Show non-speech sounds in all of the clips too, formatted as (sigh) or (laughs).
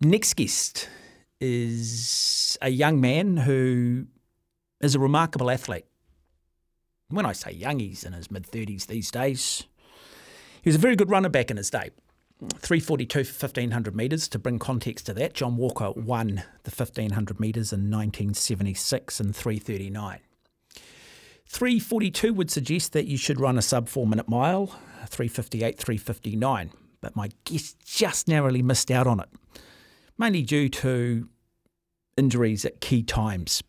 Next guest is a young man who is a remarkable athlete. When I say young, he's in his mid 30s these days. He was a very good runner back in his day. 342 for 1500 metres. To bring context to that, John Walker won the 1500 metres in 1976 and 339. 342 would suggest that you should run a sub four minute mile, 358, 359, but my guest just narrowly missed out on it, mainly due to injuries at key times.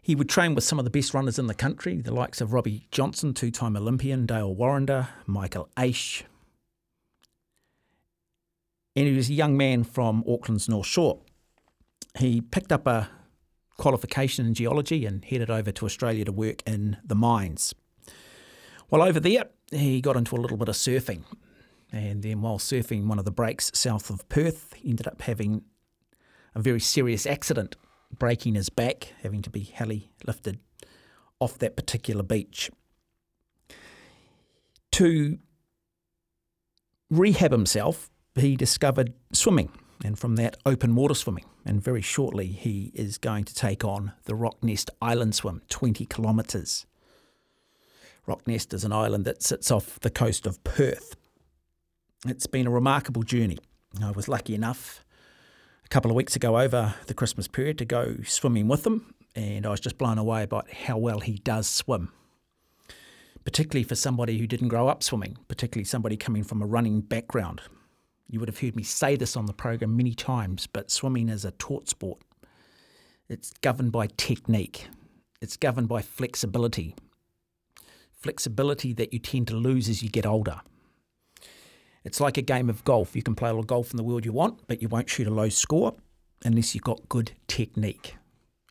He would train with some of the best runners in the country, the likes of Robbie Johnston, two time Olympian, Dale Warrender, Michael Aish. And he was a young man from Auckland's North Shore. He picked up a qualification in geology and headed over to Australia to work in the mines. While over there, he got into a little bit of surfing. And then while surfing one of the breaks south of Perth, he ended up having a very serious accident, breaking his back, having to be heli lifted off that particular beach. To rehab himself, he discovered swimming and from that, open water swimming. And very shortly, he is going to take on the Rottnest Island Swim, 20 kilometres. Rottnest is an island that sits off the coast of Perth. It's been a remarkable journey. I was lucky enough a couple of weeks ago over the Christmas period to go swimming with him, and I was just blown away by how well he does swim. Particularly for somebody who didn't grow up swimming, particularly somebody coming from a running background. You would have heard me say this on the program many times, but swimming is a taught sport. It's governed by technique, it's governed by flexibility. Flexibility that you tend to lose as you get older. It's like a game of golf. You can play all the golf in the world you want, but you won't shoot a low score unless you've got good technique.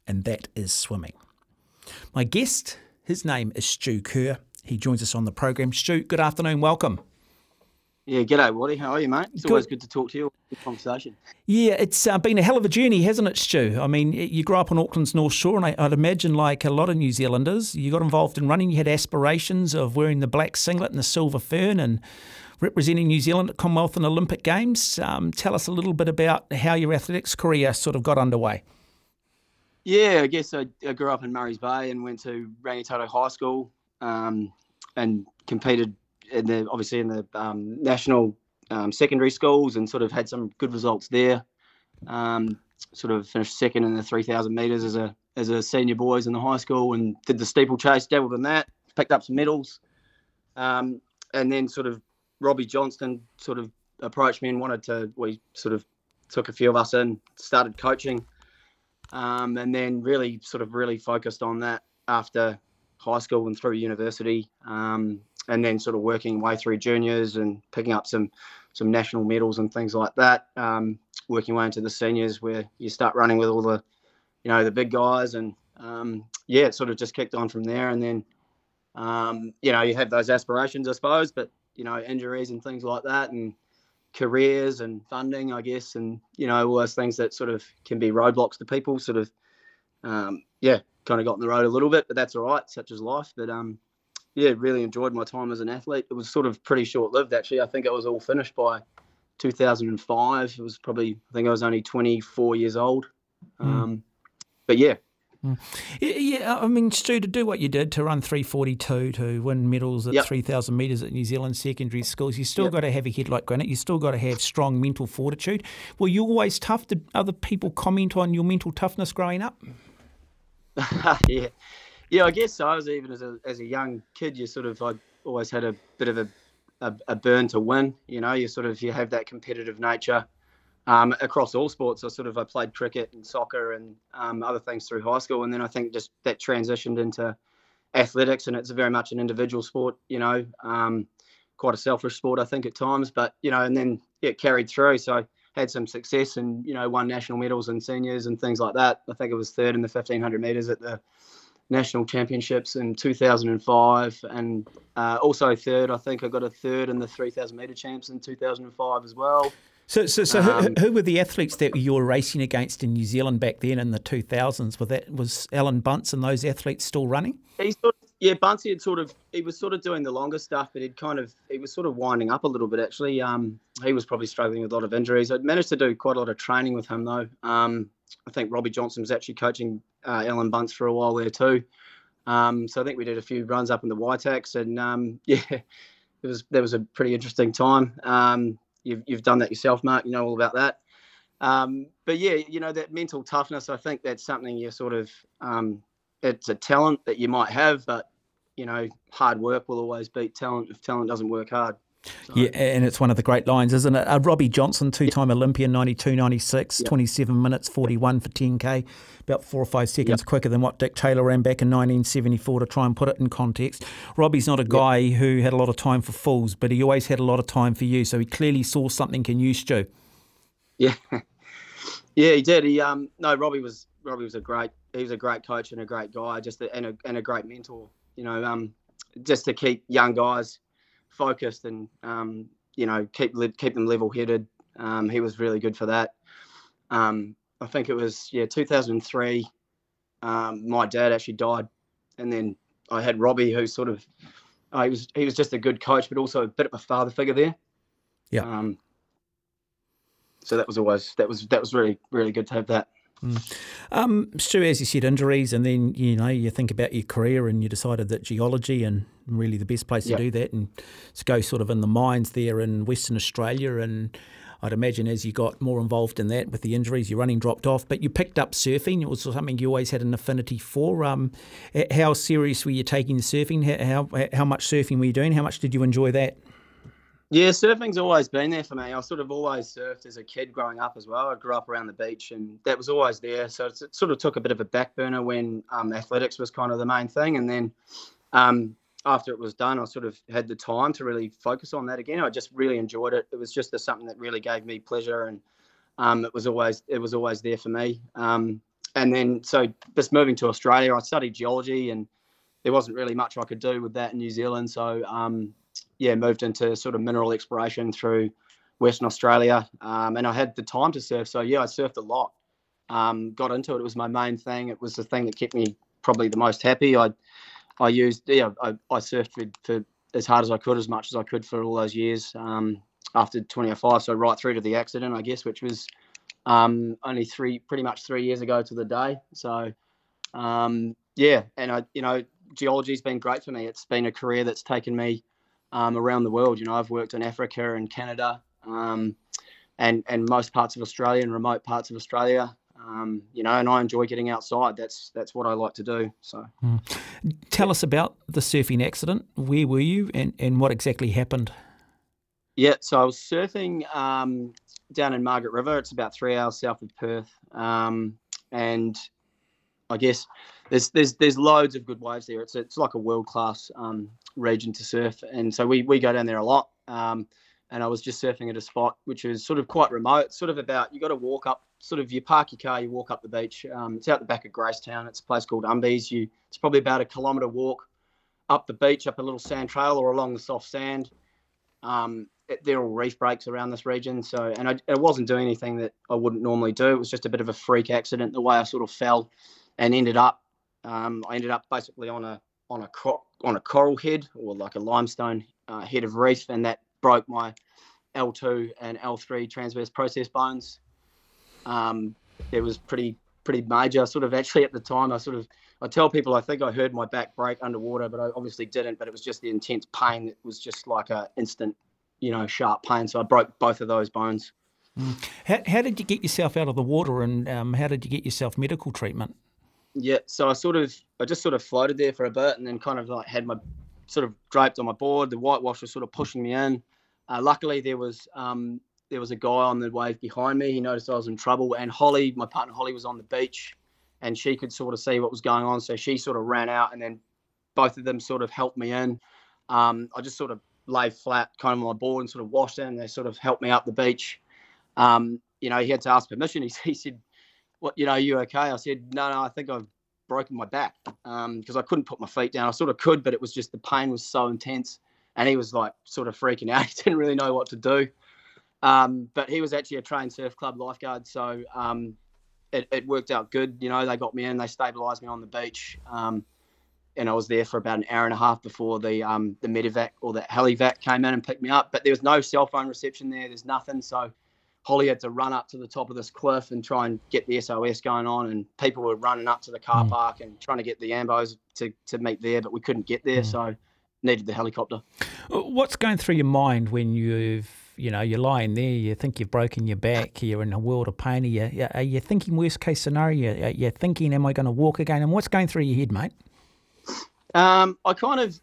And that is swimming. My guest, his name is Stu Kerr. He joins us on the program. Stu, good afternoon. Welcome. Yeah, g'day, Waddy. How are you, mate? It's good. always good to talk to you. Good conversation. Yeah, it's uh, been a hell of a journey, hasn't it, Stu? I mean, you grew up on Auckland's North Shore, and I, would imagine, like a lot of New Zealanders, you got involved in running. You had aspirations of wearing the black singlet and the silver fern and representing New Zealand at Commonwealth and Olympic Games. Um, tell us a little bit about how your athletics career sort of got underway. Yeah, I guess I, I grew up in Murray's Bay and went to Rangitoto High School um, and competed in the obviously in the um, national um, secondary schools and sort of had some good results there. Um, sort of finished second in the 3,000 meters as a as a senior boys in the high school and did the steeplechase, dabbled in that, picked up some medals, um, and then sort of Robbie Johnston sort of approached me and wanted to. We sort of took a few of us in, started coaching, um, and then really sort of really focused on that after high school and through university. Um, and then sort of working way through juniors and picking up some some national medals and things like that. Um, working way into the seniors where you start running with all the, you know, the big guys and um, yeah, it sort of just kicked on from there. And then, um, you know, you have those aspirations, I suppose, but you know, injuries and things like that, and careers and funding, I guess, and you know, all those things that sort of can be roadblocks to people. Sort of, um, yeah, kind of got in the road a little bit, but that's all right. Such as life. But um, yeah, really enjoyed my time as an athlete. It was sort of pretty short lived, actually. I think it was all finished by 2005. It was probably, I think I was only 24 years old. Mm. Um, but yeah. Mm. Yeah, I mean, Stu, to do what you did, to run 342, to win medals at yep. 3,000 metres at New Zealand secondary schools, you still yep. got to have a head like granite. You still got to have strong mental fortitude. Were you always tough? Did other people comment on your mental toughness growing up? (laughs) yeah. Yeah, I guess so. I was even as a as a young kid, you sort of I always had a bit of a, a, a burn to win. You know, you sort of you have that competitive nature um, across all sports. I sort of I played cricket and soccer and um, other things through high school, and then I think just that transitioned into athletics, and it's very much an individual sport. You know, um, quite a selfish sport I think at times, but you know, and then it carried through. So had some success and you know won national medals in seniors and things like that. I think it was third in the 1500 meters at the national championships in 2005 and uh, also third i think i got a third in the 3000 meter champs in 2005 as well so, so, so um, who, who, were the athletes that you were racing against in New Zealand back then in the 2000s? Was that was Alan Bunce and those athletes still running? He sort of, yeah, Bunce had sort of he was sort of doing the longer stuff, but he'd kind of he was sort of winding up a little bit actually. Um, he was probably struggling with a lot of injuries. I'd managed to do quite a lot of training with him though. Um, I think Robbie Johnston was actually coaching uh, Alan Bunce for a while there too. Um, so I think we did a few runs up in the Waitaks, and um, (laughs) yeah, it was there was a pretty interesting time. Um, you've you've done that yourself, Mark. You know all about that. Um, but yeah, you know that mental toughness. I think that's something you sort of um, it's a talent that you might have, but you know hard work will always beat talent if talent doesn't work hard. So. Yeah, and it's one of the great lines, isn't it? Uh, Robbie Johnston, two time yep. Olympian, 92 96, yep. 27 minutes 41 for 10K, about four or five seconds yep. quicker than what Dick Tayler ran back in 1974 to try and put it in context. Robbie's not a guy who had a lot of time for fools, but he always had a lot of time for you. So he clearly saw something in you, Stu. Yeah. (laughs) Yeah, he did. He um no, Robbie was Robbie was a great he was a great coach and a great guy, just a, and a and a great mentor. You know, um, just to keep young guys focused and um, you know keep keep them level headed. Um, he was really good for that. Um, I think it was yeah 2003. Um, my dad actually died, and then I had Robbie, who sort of uh, he was he was just a good coach, but also a bit of a father figure there. Yeah. Um, so that was always that was that was really really good to have that. Mm. Um, Stu, as you said, injuries, and then you know you think about your career, and you decided that geology and really the best place yep. to do that, and to go sort of in the mines there in Western Australia, and I'd imagine as you got more involved in that with the injuries, your running dropped off, but you picked up surfing. It was something you always had an affinity for. Um, how serious were you taking the surfing? How, how how much surfing were you doing? How much did you enjoy that? Yeah, surfing's always been there for me. I sort of always surfed as a kid growing up as well. I grew up around the beach, and that was always there. So it sort of took a bit of a back burner when um, athletics was kind of the main thing, and then um, after it was done, I sort of had the time to really focus on that again. I just really enjoyed it. It was just something that really gave me pleasure, and um, it was always it was always there for me. Um, and then so just moving to Australia, I studied geology, and there wasn't really much I could do with that in New Zealand. So um, yeah, moved into sort of mineral exploration through Western Australia, um, and I had the time to surf. So yeah, I surfed a lot. Um, got into it. It was my main thing. It was the thing that kept me probably the most happy. I I used yeah I, I surfed for, for as hard as I could, as much as I could for all those years. Um, after 25, so right through to the accident, I guess, which was um, only three, pretty much three years ago to the day. So, um, yeah, and I, you know, geology's been great for me. It's been a career that's taken me um, around the world. You know, I've worked in Africa and Canada, um, and and most parts of Australia and remote parts of Australia. Um, you know, and I enjoy getting outside. That's that's what I like to do. So, mm. tell us about the surfing accident. Where were you, and and what exactly happened? Yeah, so I was surfing um, down in Margaret River. It's about three hours south of Perth, um, and I guess there's there's there's loads of good waves there. It's it's like a world class um, region to surf, and so we we go down there a lot. Um, and I was just surfing at a spot which is sort of quite remote. Sort of about you got to walk up, sort of you park your car, you walk up the beach. Um, it's out the back of Gracetown. It's a place called Umbies. You it's probably about a kilometre walk up the beach, up a little sand trail or along the soft sand. Um, there are reef breaks around this region. So, and I, I, wasn't doing anything that I wouldn't normally do. It was just a bit of a freak accident, the way I sort of fell and ended up. Um, I ended up basically on a on a on a coral head or like a limestone uh, head of reef, and that broke my L2 and L3 transverse process bones. Um, it was pretty pretty major. Sort of actually at the time, I sort of I tell people I think I heard my back break underwater, but I obviously didn't. But it was just the intense pain. that was just like a instant, you know, sharp pain. So I broke both of those bones. Mm. How, how did you get yourself out of the water, and um, how did you get yourself medical treatment? Yeah, so I sort of, I just sort of floated there for a bit, and then kind of like had my sort of draped on my board. The whitewash was sort of pushing me in. Uh, luckily, there was um, there was a guy on the wave behind me. He noticed I was in trouble, and Holly, my partner Holly, was on the beach, and she could sort of see what was going on. So she sort of ran out, and then both of them sort of helped me in. Um, I just sort of lay flat, kind of on my board, and sort of washed in. And they sort of helped me up the beach. um, you know, he had to ask permission. He, (laughs) he said, "What, you know, you okay?" I said, "No, no, I think I've broken my back because um, I couldn't put my feet down. I sort of could, but it was just the pain was so intense." And he was like, sort of freaking out. (laughs) He didn't really know what to do. Um, but he was actually a trained surf club lifeguard, so um, it, it, worked out good. You know, they got me in, they stabilised me on the beach, um, and I was there for about an hour and a half before the um, the medevac or the helivac came in and picked me up. But there was no cell phone reception there. There's nothing, so Holly had to run up to the top of this cliff and try and get the SOS going on, and people were running up to the car mm. park and trying to get the ambos to to meet there, but we couldn't get there, mm. so needed the helicopter. What's going through your mind when you've you know, you're lying there, you think you've broken your back, you're in a world of pain. Are you, are you thinking worst case scenario? Are you thinking, am I going to walk again? And what's going through your head, mate? Um, I kind of,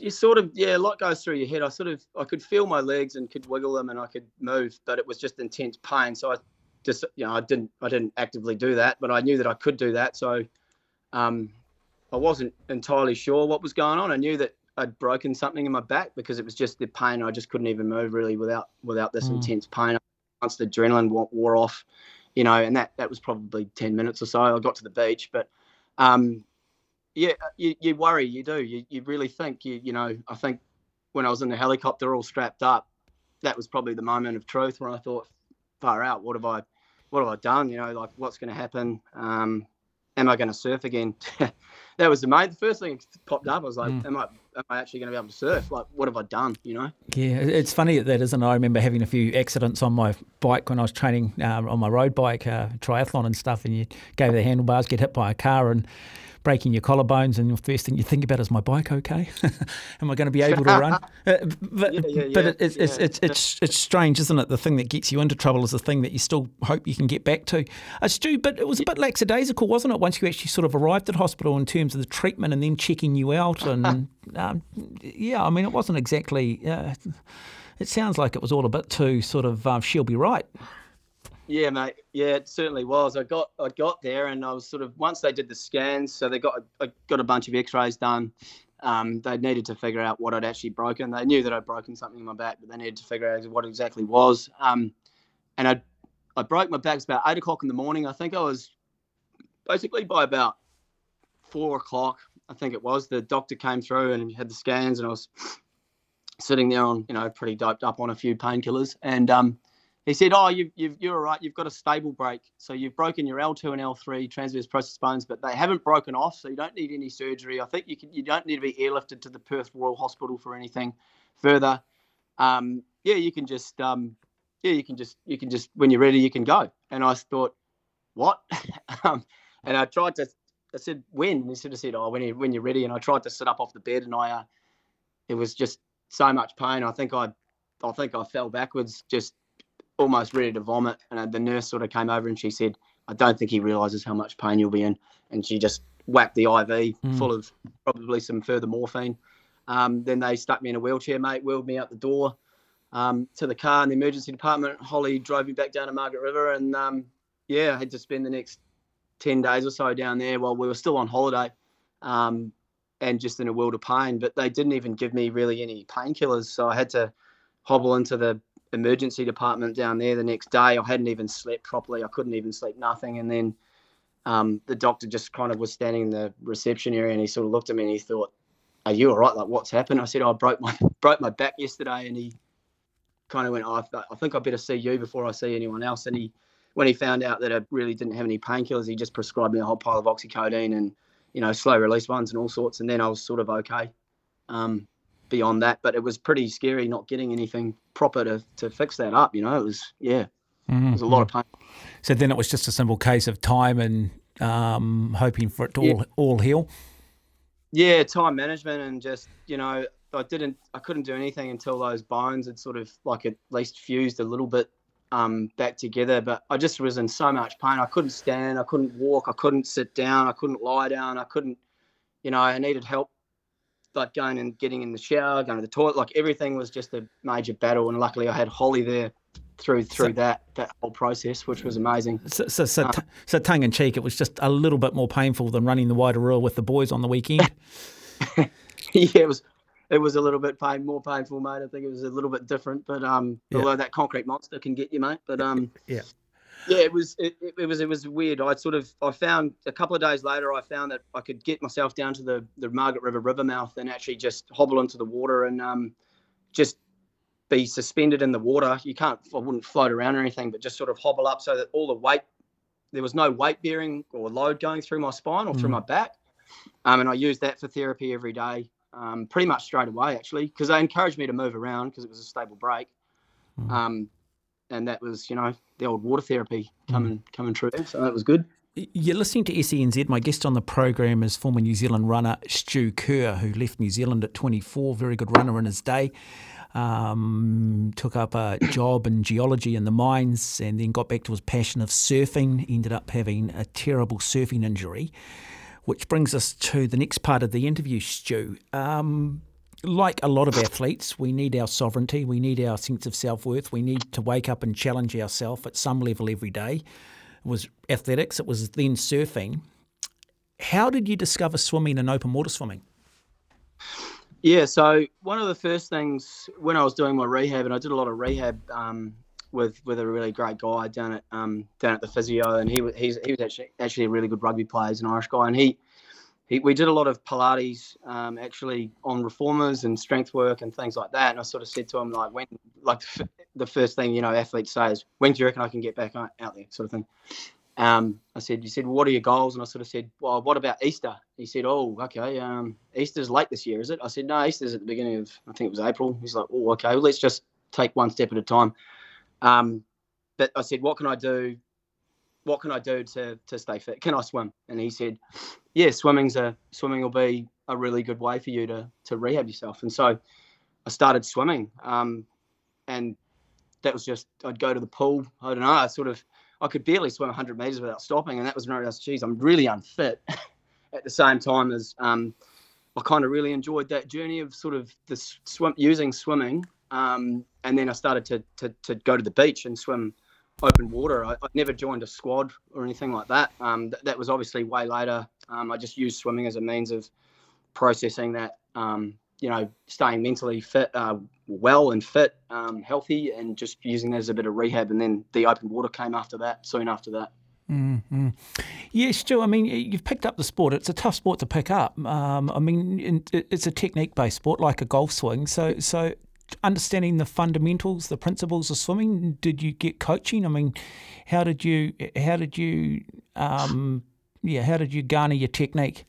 you sort of, yeah, a lot goes through your head. I sort of, I could feel my legs and could wiggle them and I could move, but it was just intense pain. So I just, you know, I didn't, I didn't actively do that, but I knew that I could do that. So, um, I wasn't entirely sure what was going on. I knew that I'd broken something in my back because it was just the pain. I just couldn't even move really without without this mm. intense pain. Once the adrenaline wore off, you know, and that that was probably ten minutes or so. I got to the beach, but um, yeah, you, you worry, you do, you you really think, you you know, I think when I was in the helicopter all strapped up, that was probably the moment of truth when I thought, far out, what have I, what have I done? You know, like what's going to happen? Um, am I going to surf again? (laughs) that was the main. The first thing that popped up. I was like, mm. am I am I actually going to be able to surf? Like, what have I done? You know? Yeah, it's funny that isn't. I remember having a few accidents on my bike when I was training uh, on my road bike, uh, triathlon and stuff, and you go the handlebars, get hit by a car, and breaking your collarbones, and the first thing you think about is my bike okay? (laughs) Am I going to be able to run? (laughs) Uh, but yeah, yeah, but it, it's, it's, it's, it's, it's strange, isn't it? The thing that gets you into trouble is the thing that you still hope you can get back to. Uh, Stu, but it was a bit lackadaisical, wasn't it, once you actually sort of arrived at hospital in terms of the treatment and then checking you out? (laughs) And um, yeah, I mean, it wasn't exactly. Uh, it sounds like it was all a bit too sort of um, she'll be right. Yeah, mate. Yeah, it certainly was. I got I got there, and I was sort of once they did the scans, so they got I got a bunch of X-rays done. Um, they needed to figure out what I'd actually broken. They knew that I'd broken something in my back, but they needed to figure out what exactly was. Um, and I I broke my back about eight o'clock in the morning. I think I was basically by about four o'clock. I think it was. The doctor came through and had the scans, and I was sitting there on you know pretty doped up on a few painkillers, and um, he said, "Oh, you, you you're all right. You've got a stable break, so you've broken your L2 and L3 transverse process bones, but they haven't broken off, so you don't need any surgery. I think you can. You don't need to be airlifted to the Perth Royal Hospital for anything further. Um, yeah, you can just um, yeah, you can just you can just when you're ready, you can go." And I thought, "What?" (laughs) um, and I tried to. I said, "When?" And he sort of said, "Oh, when you when you're ready." And I tried to sit up off the bed, and I, uh, it was just so much pain. I think I, I think I fell backwards just almost ready to vomit. And the nurse sort of came over and she said, I don't think he realizes how much pain you'll be in. And she just whacked the IV mm. full of probably some further morphine. Um, then they stuck me in a wheelchair, mate, wheeled me out the door um, to the car in the emergency department. Holly drove me back down to Margaret River. And um, yeah, I had to spend the next 10 days or so down there while we were still on holiday um, and just in a world of pain. But they didn't even give me really any painkillers. So I had to hobble into the emergency department down there the next day. I hadn't even slept properly. I couldn't even sleep nothing. And then um, the doctor just kind of was standing in the reception area and he sort of looked at me and he thought, "Are you all right? Like what's happened?" I said, oh, "I broke my (laughs) broke my back yesterday." And he kind of went, oh, "I think I better see you before I see anyone else." And he, when he found out that I really didn't have any painkillers, he just prescribed me a whole pile of oxycodone and you know slow release ones and all sorts. And then I was sort of okay. Um, beyond that. But it was pretty scary not getting anything proper to, to fix that up. You know, it was, yeah, mm-hmm. it was a lot of pain. So then it was just a simple case of time and um, hoping for it to yeah. all, all heal? Yeah, time management and just, you know, I didn't, I couldn't do anything until those bones had sort of like at least fused a little bit um, back together. But I just was in so much pain. I couldn't stand, I couldn't walk, I couldn't sit down, I couldn't lie down, I couldn't, you know, I needed help like going and getting in the shower, going to the toilet, like everything was just a major battle. And luckily, I had Holly there through through so, that that whole process, which was amazing. So so so, uh, t- so, tongue in cheek, it was just a little bit more painful than running the Waiatarua with the boys on the weekend. (laughs) (laughs) yeah, it was it was a little bit pain, more painful, mate. I think it was a little bit different, but um, yeah. although that concrete monster can get you, mate. But um, yeah, yeah, it was it, it, was it was weird. I sort of I found a couple of days later I found that I could get myself down to the the Margaret River river mouth and actually just hobble into the water and um just be suspended in the water. You can't I wouldn't float around or anything, but just sort of hobble up so that all the weight there was no weight bearing or load going through my spine or mm. through my back. Um, and I used that for therapy every day, um, pretty much straight away actually, because they encouraged me to move around because it was a stable break. Mm. Um, and that was you know the old water therapy coming mm. coming true. So that was good. You're listening to SENZ. My guest on the program is former New Zealand runner Stu Kerr, who left New Zealand at 24. Very good runner in his day. Um, took up a job in geology in the mines and then got back to his passion of surfing. Ended up having a terrible surfing injury, which brings us to the next part of the interview, Stu. Um, like a lot of athletes, we need our sovereignty, we need our sense of self worth, we need to wake up and challenge ourselves at some level every day. It was athletics, it was then surfing. How did you discover swimming and open water swimming? Yeah, so one of the first things when I was doing my rehab, and I did a lot of rehab um, with with a really great guy down at um, down at the physio, and he he's, he was actually actually a really good rugby player, he's an Irish guy, and he he, we did a lot of Pilates um, actually on reformers and strength work and things like that. And I sort of said to him, like, when, like the first thing, you know, athletes say is, when do you reckon I can get back out there, sort of thing. Um, I said, you said, well, what are your goals? And I sort of said, well, what about Easter? He said, oh, okay. Um, Easter's late this year, is it? I said, no, Easter's at the beginning of, I think it was April. He's like, oh, okay, well, let's just take one step at a time. Um, but I said, what can I do what can I do to to stay fit? Can I swim? And he said, yeah, swimming's a swimming will be a really good way for you to to rehab yourself. And so I started swimming, um, and that was just I'd go to the pool. I don't know. I sort of I could barely swim 100 meters without stopping, and that was no geez, I'm really unfit. (laughs) At the same time as um, I kind of really enjoyed that journey of sort of the swim using swimming, um, and then I started to, to to go to the beach and swim open water. I, I never joined a squad or anything like that. Um, th- that was obviously way later. Um, I just used swimming as a means of processing that, um, you know, staying mentally fit, uh, well and fit, um, healthy, and just using it as a bit of rehab. And then the open water came after that, soon after that. Mm-hmm. Yes, Stu. I mean, you've picked up the sport. It's a tough sport to pick up. Um, I mean, it's a technique-based sport, like a golf swing. So, so understanding the fundamentals, the principles of swimming? Did you get coaching? I mean, how did you how did you um, yeah how did you garner your technique?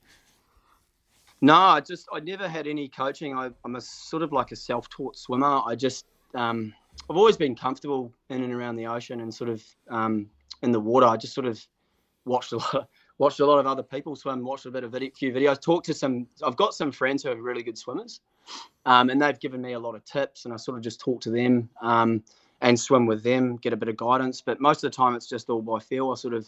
No, I just I never had any coaching. I, am a sort of like a self-taught swimmer. I just um, I've always been comfortable in and around the ocean and sort of um, in the water. I just sort of watched a lot (laughs) watched a lot of other people swim, watched a bit of video, few videos, talked to some. I've got some friends who are really good swimmers, um, and they've given me a lot of tips, and I sort of just talk to them um, and swim with them, get a bit of guidance. But most of the time, it's just all by feel. I sort of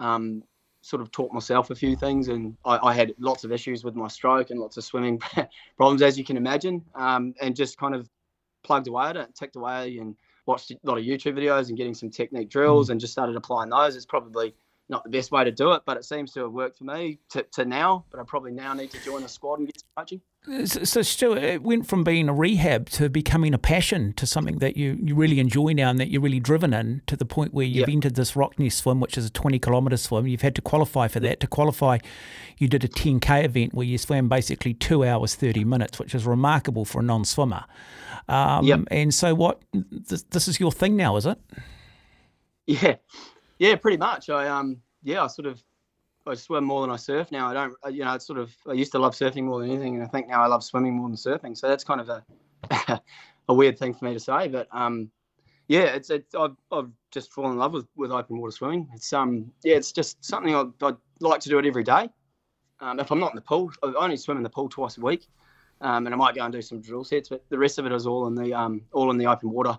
um, sort of taught myself a few things, and I, I, had lots of issues with my stroke and lots of swimming (laughs) problems, as you can imagine, um, and just kind of plugged away at it, ticked away, and watched a lot of YouTube videos and getting some technique drills, mm. and just started applying those. It's probably not the best way to do it, but it seems to have worked for me to, to now. But I probably now need to join a squad and get some coaching. So, so Stuart, it went from being a rehab to becoming a passion to something that you, you really enjoy now and that you're really driven in to the point where you've yep. entered this Rottnest swim, which is a 20 kilometre swim. You've had to qualify for that. To qualify, you did a 10K event where you swam basically two hours, 30 minutes, which is remarkable for a non swimmer. Um, yep. And so, what this, this is your thing now, is it? Yeah. Yeah, pretty much. I um yeah, I sort of I swim more than I surf now. I don't you know, it's sort of I used to love surfing more than anything and I think now I love swimming more than surfing. So that's kind of a (laughs) a weird thing for me to say, but um yeah, it's it's I've, I've just fallen in love with, with open water swimming. It's um yeah, it's just something I'd, I'd like to do it every day. Um, if I'm not in the pool, I only swim in the pool twice a week, um, and I might go and do some drill sets. But the rest of it is all in the um, all in the open water.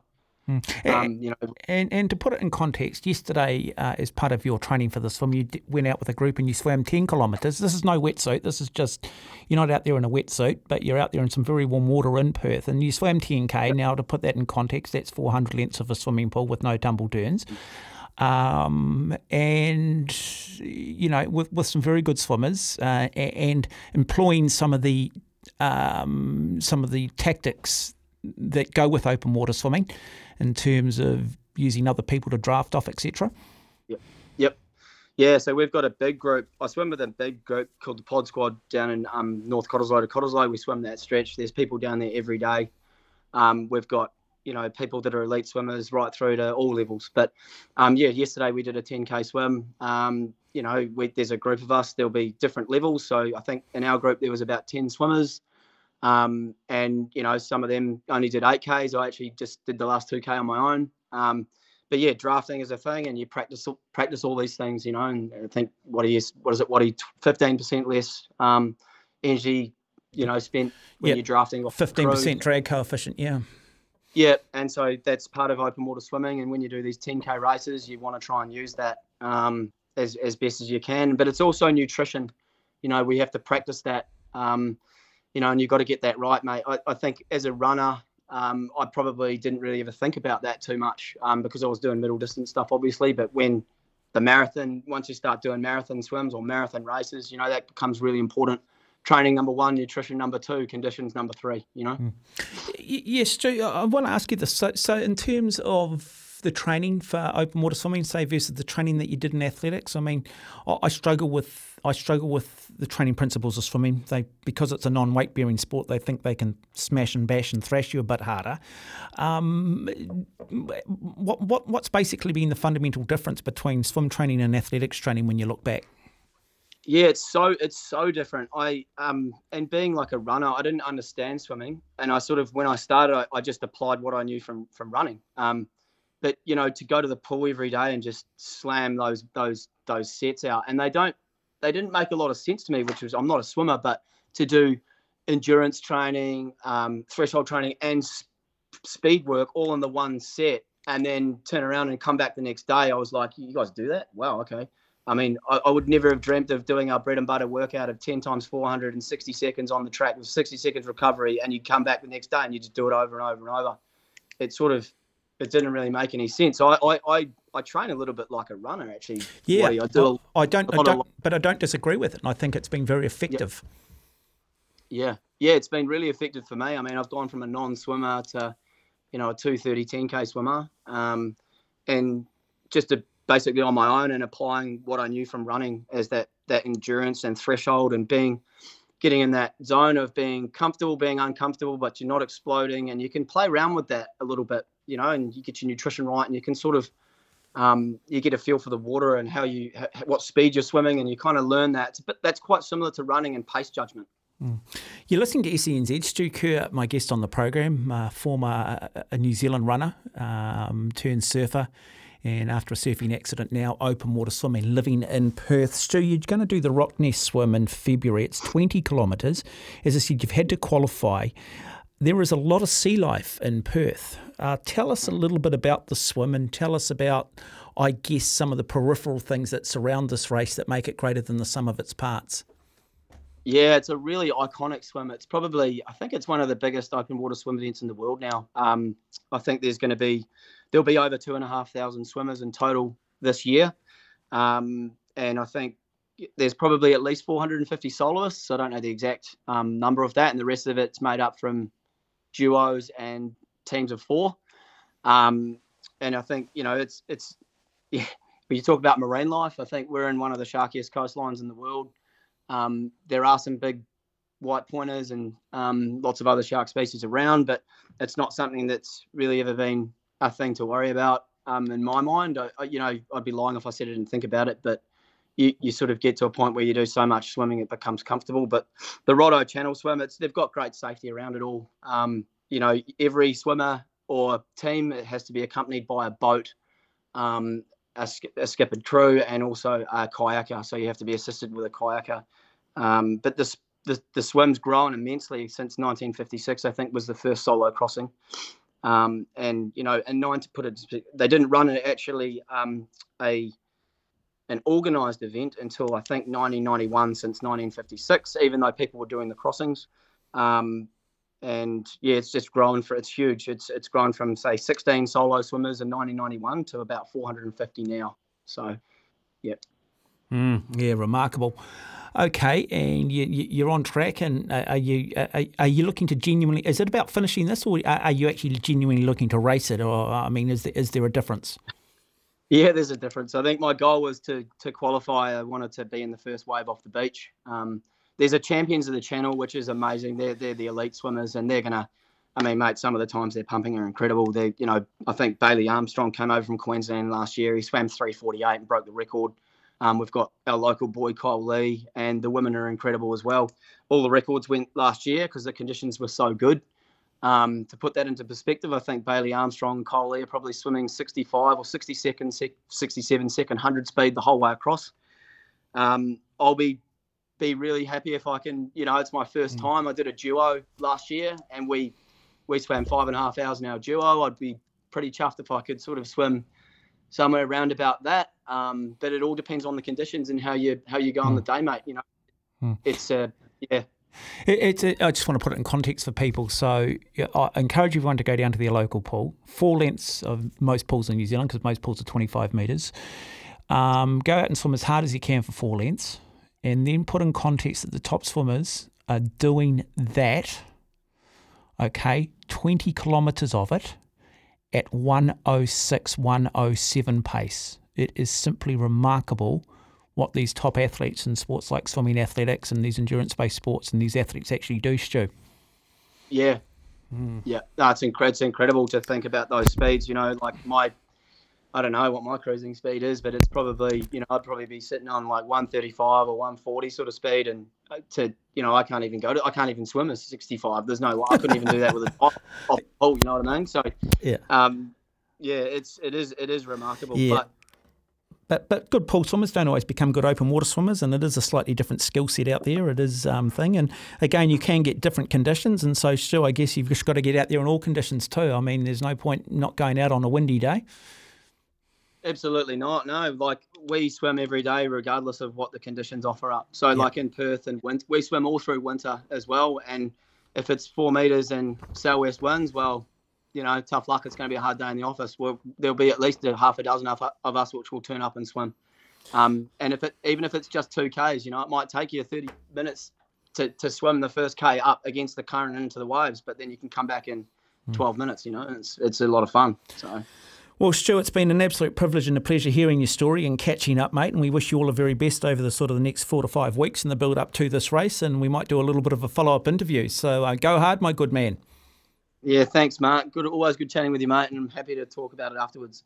Mm. Um, you know, and and to put it in context, yesterday, uh, as part of your training for this swim, you d- went out with a group and you swam ten kilometres. This is no wetsuit. This is just you're not out there in a wetsuit, but you're out there in some very warm water in Perth, and you swam ten k. Now, to put that in context, that's 400 lengths of a swimming pool with no tumble turns. Um, and you know, with, with some very good swimmers uh, and employing some of the um, some of the tactics that go with open water swimming in terms of using other people to draft off, etc. Yep. Yep. Yeah, so we've got a big group. I swim with a big group called the Pod Squad down in um, North Cottesloe to Cottesloe. We swim that stretch. There's people down there every day. Um, we've got you know people that are elite swimmers right through to all levels. But um, yeah, yesterday we did a 10k swim. Um, you know, we, there's a group of us. There'll be different levels. So I think in our group there was about 10 swimmers. Um, and you know, some of them only did 8Ks. I actually just did the last 2K on my own. Um, but yeah, drafting is a thing, and you practice practice all these things, you know. And I think what he is, what is it? What he fifteen percent less um, energy, you know, spent when yep. you're drafting. Fifteen percent drag coefficient, yeah. Yeah, and so that's part of open water swimming. And when you do these 10k races, you want to try and use that um, as as best as you can. But it's also nutrition. You know, we have to practice that. Um, you know, and you've got to get that right, mate. I, I think as a runner, um, I probably didn't really ever think about that too much um, because I was doing middle distance stuff, obviously. But when the marathon, once you start doing marathon swims or marathon races, you know, that becomes really important. Training number one, nutrition number two, conditions number three, you know? Mm. Yes, Stu, I want to ask you this. So, so in terms of the training for open water swimming, say versus the training that you did in athletics? I mean, I struggle with I struggle with the training principles of swimming. They because it's a non-weight bearing sport, they think they can smash and bash and thrash you a bit harder. Um, what what what's basically been the fundamental difference between swim training and athletics training when you look back? Yeah, it's so it's so different. I um and being like a runner, I didn't understand swimming, and I sort of when I started, I, I just applied what I knew from from running. Um, but you know to go to the pool every day and just slam those those those sets out. And they don't they didn't make a lot of sense to me which was i'm not a swimmer but to do endurance training um, threshold training and sp- speed work all in the one set and then turn around and come back the next day i was like you guys do that? Wow okay. I mean I, I would never have dreamt of doing our bread and butter workout of 10 times 460 seconds on the track with 60 seconds recovery and you come back the next day and you just do it over and over and over. It sort of it didn't really make any sense. I, I, I, I train a little bit like a runner, actually. Yeah, I do. I don't, I don't, but I don't disagree with it, and I think it's been very effective. Yeah. yeah, yeah, it's been really effective for me. I mean, I've gone from a non-swimmer to, you know, a 230 10k swimmer, um, and just to basically on my own and applying what I knew from running as that that endurance and threshold and being getting in that zone of being comfortable, being uncomfortable, but you're not exploding, and you can play around with that a little bit you know, and you get your nutrition right, and you can sort of um, you get a feel for the water and how you what speed you're swimming, and you kind of learn that. But that's quite similar to running and pace judgment. Mm. You're listening to SENZ. Stu Kerr, my guest on the program, uh, former a New Zealand runner, um, turned surfer, and after a surfing accident, now open water swimming, living in Perth. Stu, you're going to do the Rottnest swim in February. It's 20 kilometres. As I said, you've had to qualify. There is a lot of sea life in Perth. Uh, tell us a little bit about the swim and tell us about, I guess, some of the peripheral things that surround this race that make it greater than the sum of its parts. Yeah, it's a really iconic swim. It's probably, I think it's one of the biggest open water swim events in the world now. Um, I think there's going to be, there'll be over two and a half thousand swimmers in total this year. Um, and I think there's probably at least 450 soloists. I don't know the exact um, number of that. And the rest of it's made up from duos and teams of four. Um, and I think you know it's it's yeah. When you talk about marine life, I think we're in one of the sharkiest coastlines in the world. Um, there are some big white pointers and um, lots of other shark species around, but it's not something that's really ever been a thing to worry about um, in my mind. I, I, you know, I'd be lying if I said I didn't think about it, but you, you sort of get to a point where you do so much swimming it becomes comfortable. But the Rotto Channel swim, it's they've got great safety around it all. Um, you know, every swimmer or team has to be accompanied by a boat, um, a, a skippered crew, and also a kayaker. So you have to be assisted with a kayaker. Um, but this the, the swim's grown immensely since 1956. I think was the first solo crossing. Um, and you know, and nine to put it, they didn't run it actually um, a an organised event until I think 1991, since 1956. Even though people were doing the crossings, um, and yeah, it's just grown for it's huge. It's it's grown from say 16 solo swimmers in 1991 to about 450 now. So, yeah. Mm, yeah, remarkable. Okay, and you, are on track, and are you are, are, you looking to genuinely? Is it about finishing this, or are you actually genuinely looking to race it? Or I mean, is there, is there a difference? Yeah, there's a difference. I think my goal was to to qualify. I wanted to be in the first wave off the beach. Um, there's a champions of the channel, which is amazing. They're they're the elite swimmers, and they're gonna. I mean, mate, some of the times they're pumping are incredible. They, you know, I think Bailey Armstrong came over from Queensland last year. He swam 3:48 and broke the record. Um, we've got our local boy Kyle Lee, and the women are incredible as well. All the records went last year because the conditions were so good. Um, to put that into perspective, I think Bailey Armstrong and are probably swimming 65 or 60 second, 67 second 100 speed the whole way across. Um, I'll be be really happy if I can. You know, it's my first mm. time. I did a duo last year, and we we swam five and a half hours in our duo. I'd be pretty chuffed if I could sort of swim somewhere around about that. Um, but it all depends on the conditions and how you how you go mm. on the day, mate. You know, mm. it's uh, yeah. It, it's. A, I just want to put it in context for people. So I encourage everyone to go down to their local pool. Four lengths of most pools in New Zealand, because most pools are 25 metres. Um, go out and swim as hard as you can for four lengths, and then put in context that the top swimmers are doing that. Okay, 20 kilometres of it at 106, 107 pace. It is simply remarkable what these top athletes in sports like swimming athletics and these endurance based sports and these athletes actually do, Stu. Yeah. Mm. Yeah. No, it's, inc- it's incredible to think about those speeds. You know, like my, I don't know what my cruising speed is, but it's probably, you know, I'd probably be sitting on like 135 or 140 sort of speed. And uh, to, you know, I can't even go to, I can't even swim at 65. There's no, I couldn't even do that with a (laughs) off, off pole, you know what I mean? So, yeah. Um, yeah, it's, it is, it is remarkable. Yeah. But, but but good pool swimmers don't always become good open water swimmers, and it is a slightly different skill set out there. It is um, thing, and again, you can get different conditions, and so still, I guess you've just got to get out there in all conditions too. I mean, there's no point not going out on a windy day. Absolutely not. No, like we swim every day, regardless of what the conditions offer up. So, yep. like in Perth and winter, we swim all through winter as well. And if it's four meters and southwest winds, well, you know, tough luck. It's going to be a hard day in the office. We'll, there'll be at least a half a dozen of, of us which will turn up and swim. Um, and if it, even if it's just two k's, you know, it might take you 30 minutes to, to swim the first k up against the current into the waves, but then you can come back in hmm. 12 minutes. You know, it's it's a lot of fun. So. Well, Stu, it's been an absolute privilege and a pleasure hearing your story and catching up, mate. And we wish you all the very best over the sort of the next four to five weeks in the build up to this race. And we might do a little bit of a follow up interview. So uh, go hard, my good man. Yeah, thanks, Mark. Good, always good chatting with you, mate, and I'm happy to talk about it afterwards.